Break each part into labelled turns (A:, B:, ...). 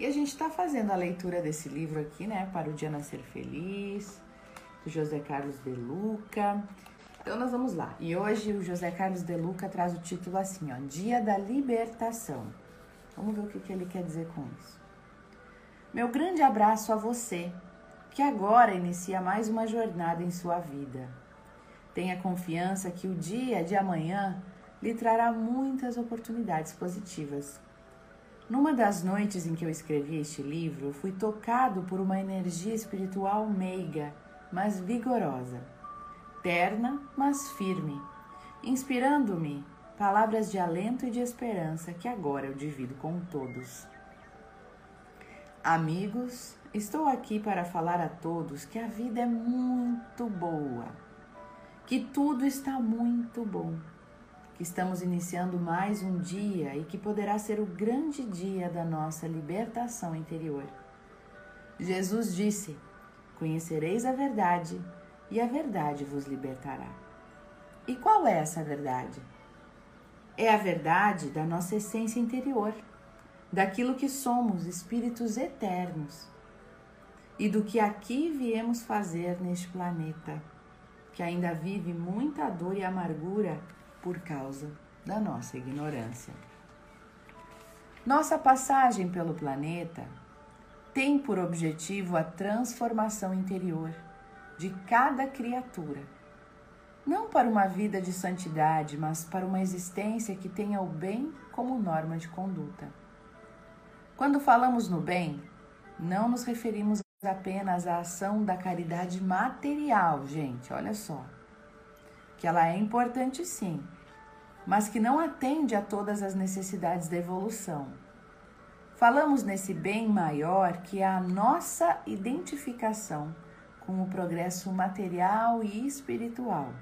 A: E a gente está fazendo a leitura desse livro aqui, né? Para o Dia Nascer Feliz, do José Carlos de Luca. Então nós vamos lá. E hoje o José Carlos de Luca traz o título assim, ó, Dia da Libertação. Vamos ver o que, que ele quer dizer com isso. Meu grande abraço a você, que agora inicia mais uma jornada em sua vida. Tenha confiança que o dia de amanhã lhe trará muitas oportunidades positivas numa das noites em que eu escrevi este livro, fui tocado por uma energia espiritual meiga, mas vigorosa, terna, mas firme, inspirando-me palavras de alento e de esperança que agora eu divido com todos. Amigos, estou aqui para falar a todos que a vida é muito boa, que tudo está muito bom estamos iniciando mais um dia e que poderá ser o grande dia da nossa libertação interior. Jesus disse: Conhecereis a verdade e a verdade vos libertará. E qual é essa verdade? É a verdade da nossa essência interior, daquilo que somos, espíritos eternos, e do que aqui viemos fazer neste planeta, que ainda vive muita dor e amargura por causa da nossa ignorância. Nossa passagem pelo planeta tem por objetivo a transformação interior de cada criatura, não para uma vida de santidade, mas para uma existência que tenha o bem como norma de conduta. Quando falamos no bem, não nos referimos apenas à ação da caridade material, gente, olha só que ela é importante sim, mas que não atende a todas as necessidades da evolução. Falamos nesse bem maior que é a nossa identificação com o progresso material e espiritual.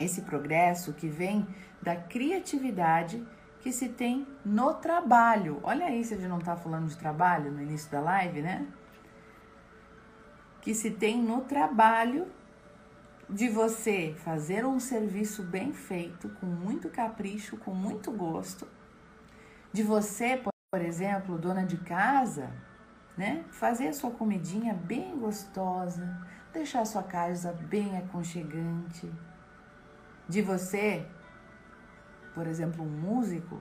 A: Esse progresso que vem da criatividade que se tem no trabalho. Olha aí se a gente não está falando de trabalho no início da live, né? Que se tem no trabalho de você fazer um serviço bem feito, com muito capricho, com muito gosto, de você, por exemplo, dona de casa, né, fazer a sua comidinha bem gostosa, deixar a sua casa bem aconchegante, de você, por exemplo, um músico,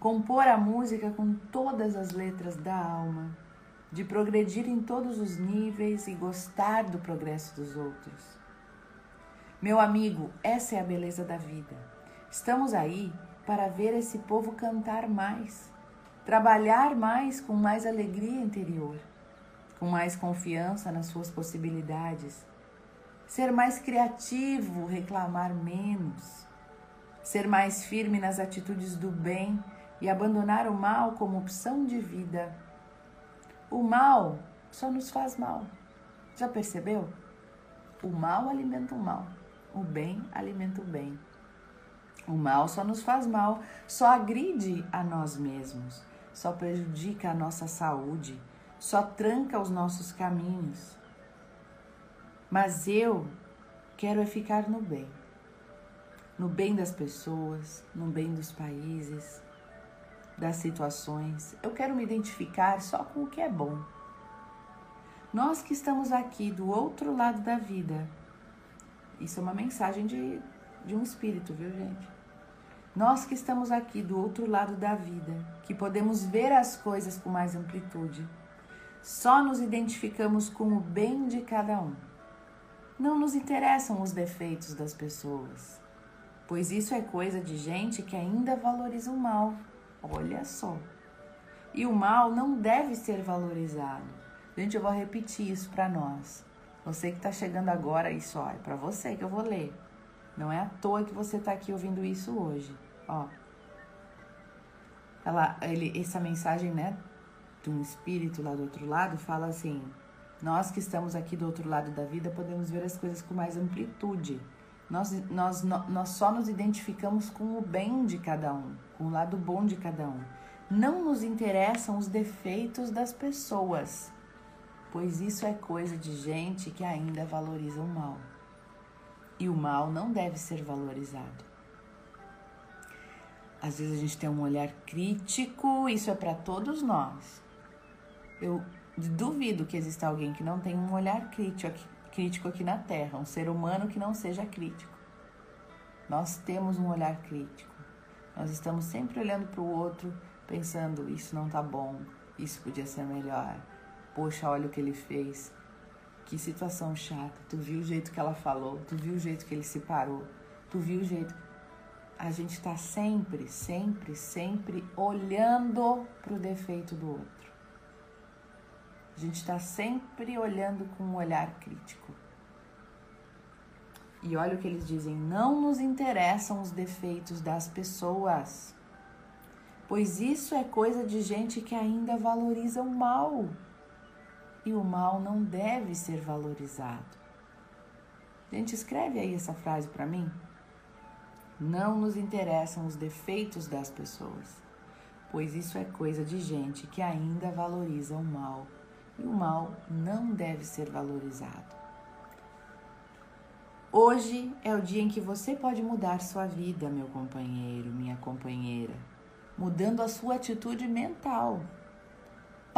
A: compor a música com todas as letras da alma, de progredir em todos os níveis e gostar do progresso dos outros meu amigo, essa é a beleza da vida. Estamos aí para ver esse povo cantar mais, trabalhar mais com mais alegria interior, com mais confiança nas suas possibilidades, ser mais criativo, reclamar menos, ser mais firme nas atitudes do bem e abandonar o mal como opção de vida. O mal só nos faz mal. Já percebeu? O mal alimenta o mal. O bem alimenta o bem. O mal só nos faz mal, só agride a nós mesmos, só prejudica a nossa saúde, só tranca os nossos caminhos. Mas eu quero é ficar no bem. No bem das pessoas, no bem dos países, das situações. Eu quero me identificar só com o que é bom. Nós que estamos aqui do outro lado da vida, isso é uma mensagem de, de um espírito, viu, gente? Nós que estamos aqui do outro lado da vida, que podemos ver as coisas com mais amplitude, só nos identificamos com o bem de cada um. Não nos interessam os defeitos das pessoas, pois isso é coisa de gente que ainda valoriza o mal. Olha só. E o mal não deve ser valorizado. Gente, eu vou repetir isso para nós. Você que está chegando agora, isso ó, é para você que eu vou ler. Não é à toa que você está aqui ouvindo isso hoje. Ó, ela, ele, essa mensagem, né, de um espírito lá do outro lado, fala assim: nós que estamos aqui do outro lado da vida podemos ver as coisas com mais amplitude. Nós, nós, nós só nos identificamos com o bem de cada um, com o lado bom de cada um. Não nos interessam os defeitos das pessoas pois isso é coisa de gente que ainda valoriza o mal. E o mal não deve ser valorizado. Às vezes a gente tem um olhar crítico, isso é para todos nós. Eu duvido que exista alguém que não tenha um olhar crítico aqui, crítico aqui na Terra, um ser humano que não seja crítico. Nós temos um olhar crítico. Nós estamos sempre olhando para o outro, pensando: isso não tá bom, isso podia ser melhor. Poxa, olha o que ele fez. Que situação chata. Tu viu o jeito que ela falou, tu viu o jeito que ele se parou, tu viu o jeito. A gente está sempre, sempre, sempre olhando para o defeito do outro. A gente está sempre olhando com um olhar crítico. E olha o que eles dizem: não nos interessam os defeitos das pessoas, pois isso é coisa de gente que ainda valoriza o mal. E o mal não deve ser valorizado. Gente, escreve aí essa frase para mim. Não nos interessam os defeitos das pessoas, pois isso é coisa de gente que ainda valoriza o mal. E o mal não deve ser valorizado. Hoje é o dia em que você pode mudar sua vida, meu companheiro, minha companheira, mudando a sua atitude mental.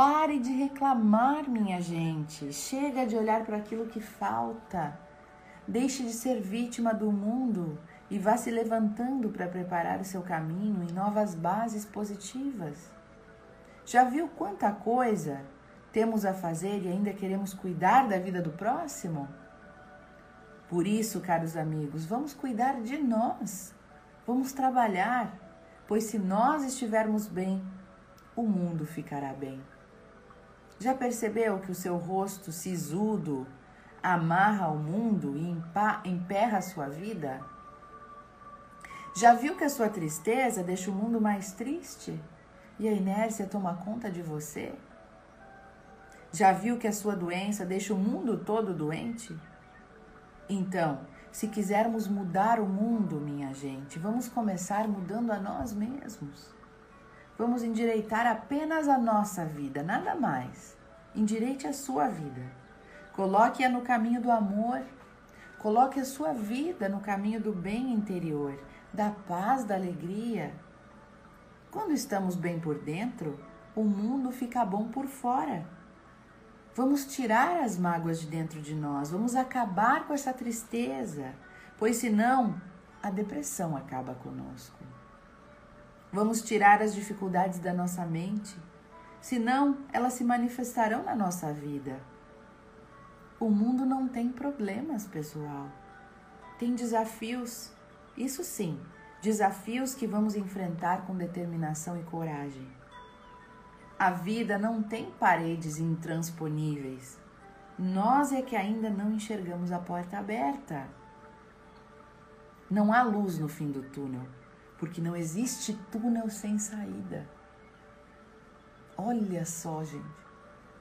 A: Pare de reclamar, minha gente. Chega de olhar para aquilo que falta. Deixe de ser vítima do mundo e vá se levantando para preparar o seu caminho em novas bases positivas. Já viu quanta coisa temos a fazer e ainda queremos cuidar da vida do próximo? Por isso, caros amigos, vamos cuidar de nós, vamos trabalhar, pois se nós estivermos bem, o mundo ficará bem. Já percebeu que o seu rosto sisudo amarra o mundo e emperra a sua vida? Já viu que a sua tristeza deixa o mundo mais triste e a inércia toma conta de você? Já viu que a sua doença deixa o mundo todo doente? Então, se quisermos mudar o mundo, minha gente, vamos começar mudando a nós mesmos. Vamos endireitar apenas a nossa vida, nada mais. Endireite a sua vida. Coloque-a no caminho do amor. Coloque a sua vida no caminho do bem interior, da paz, da alegria. Quando estamos bem por dentro, o mundo fica bom por fora. Vamos tirar as mágoas de dentro de nós, vamos acabar com essa tristeza, pois senão a depressão acaba conosco. Vamos tirar as dificuldades da nossa mente, senão elas se manifestarão na nossa vida. O mundo não tem problemas, pessoal. Tem desafios, isso sim, desafios que vamos enfrentar com determinação e coragem. A vida não tem paredes intransponíveis. Nós é que ainda não enxergamos a porta aberta. Não há luz no fim do túnel, porque não existe túnel sem saída. Olha só, gente.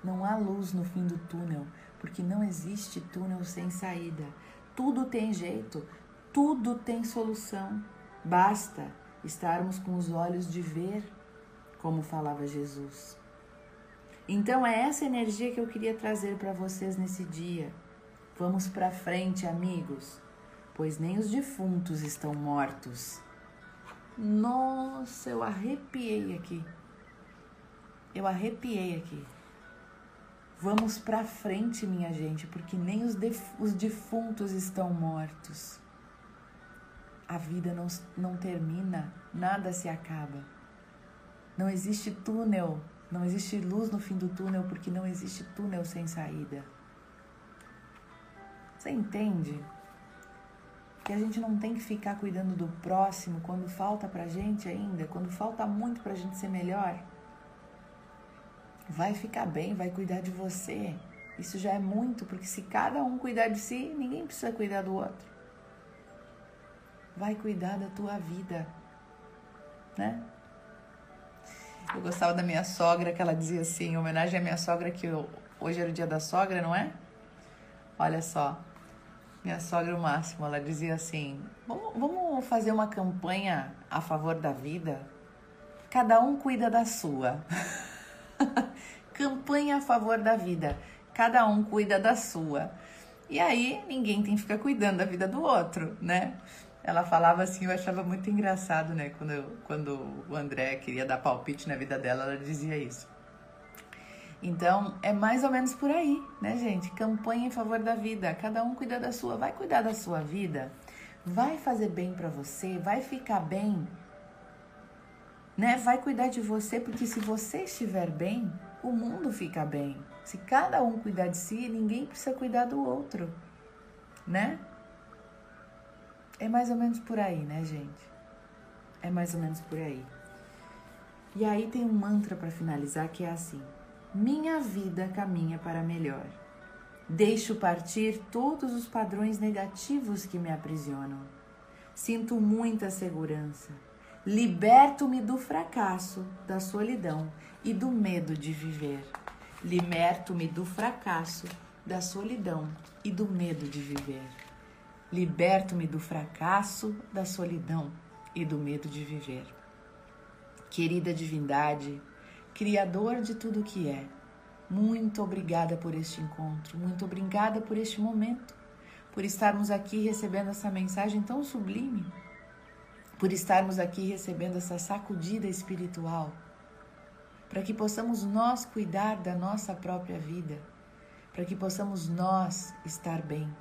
A: Não há luz no fim do túnel, porque não existe túnel sem saída. Tudo tem jeito, tudo tem solução. Basta estarmos com os olhos de ver como falava Jesus. Então é essa energia que eu queria trazer para vocês nesse dia. Vamos para frente, amigos, pois nem os defuntos estão mortos. Nossa, eu arrepiei aqui. Eu arrepiei aqui. Vamos para frente, minha gente, porque nem os, os defuntos estão mortos. A vida não, não termina, nada se acaba. Não existe túnel, não existe luz no fim do túnel porque não existe túnel sem saída. Você entende? Que a gente não tem que ficar cuidando do próximo quando falta pra gente ainda, quando falta muito pra gente ser melhor. Vai ficar bem, vai cuidar de você. Isso já é muito, porque se cada um cuidar de si, ninguém precisa cuidar do outro. Vai cuidar da tua vida, né? Eu gostava da minha sogra, que ela dizia assim, em homenagem à minha sogra, que hoje era o dia da sogra, não é? Olha só, minha sogra o máximo, ela dizia assim: vamos, vamos fazer uma campanha a favor da vida? Cada um cuida da sua. campanha a favor da vida. Cada um cuida da sua. E aí ninguém tem que ficar cuidando da vida do outro, né? ela falava assim, eu achava muito engraçado, né? Quando, eu, quando o André queria dar palpite na vida dela, ela dizia isso. Então, é mais ou menos por aí, né, gente? Campanha em favor da vida. Cada um cuida da sua. Vai cuidar da sua vida. Vai fazer bem para você, vai ficar bem. Né? Vai cuidar de você, porque se você estiver bem, o mundo fica bem. Se cada um cuidar de si, ninguém precisa cuidar do outro, né? É mais ou menos por aí, né, gente? É mais ou menos por aí. E aí tem um mantra para finalizar que é assim: minha vida caminha para melhor. Deixo partir todos os padrões negativos que me aprisionam. Sinto muita segurança. Liberto-me do fracasso, da solidão e do medo de viver. Liberto-me do fracasso, da solidão e do medo de viver. Liberto-me do fracasso, da solidão e do medo de viver. Querida divindade, Criador de tudo que é. Muito obrigada por este encontro, muito obrigada por este momento, por estarmos aqui recebendo essa mensagem tão sublime, por estarmos aqui recebendo essa sacudida espiritual, para que possamos nós cuidar da nossa própria vida, para que possamos nós estar bem,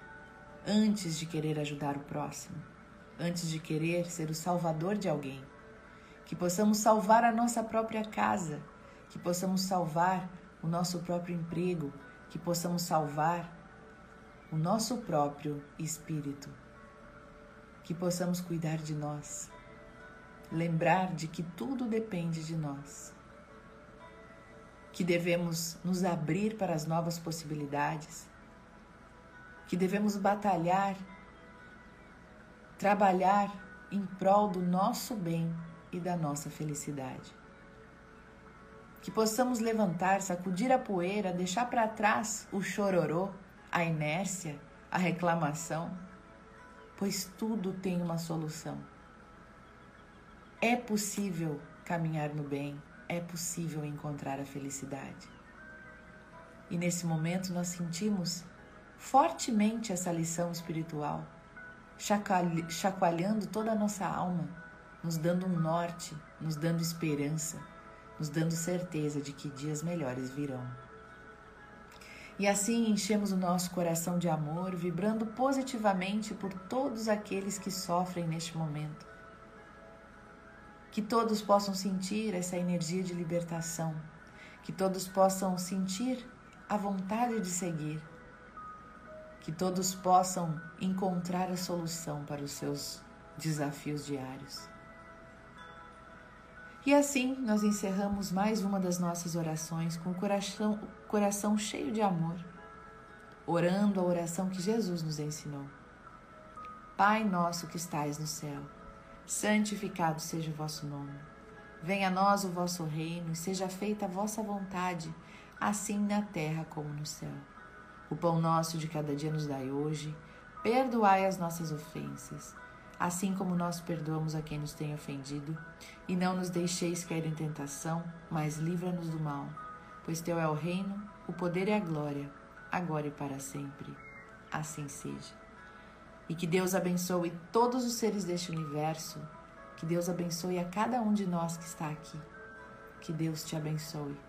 A: antes de querer ajudar o próximo, antes de querer ser o salvador de alguém, que possamos salvar a nossa própria casa que possamos salvar o nosso próprio emprego, que possamos salvar o nosso próprio espírito, que possamos cuidar de nós, lembrar de que tudo depende de nós, que devemos nos abrir para as novas possibilidades, que devemos batalhar, trabalhar em prol do nosso bem e da nossa felicidade que possamos levantar, sacudir a poeira, deixar para trás o chororô, a inércia, a reclamação, pois tudo tem uma solução. É possível caminhar no bem, é possível encontrar a felicidade. E nesse momento nós sentimos fortemente essa lição espiritual, chacoalhando toda a nossa alma, nos dando um norte, nos dando esperança nos dando certeza de que dias melhores virão. E assim enchemos o nosso coração de amor, vibrando positivamente por todos aqueles que sofrem neste momento. Que todos possam sentir essa energia de libertação, que todos possam sentir a vontade de seguir, que todos possam encontrar a solução para os seus desafios diários. E assim nós encerramos mais uma das nossas orações com o coração, coração cheio de amor, orando a oração que Jesus nos ensinou. Pai nosso que estais no céu, santificado seja o vosso nome. Venha a nós o vosso reino e seja feita a vossa vontade, assim na terra como no céu. O pão nosso de cada dia nos dai hoje, perdoai as nossas ofensas assim como nós perdoamos a quem nos tem ofendido. E não nos deixeis cair em tentação, mas livra-nos do mal. Pois teu é o reino, o poder e a glória, agora e para sempre. Assim seja. E que Deus abençoe todos os seres deste universo. Que Deus abençoe a cada um de nós que está aqui. Que Deus te abençoe.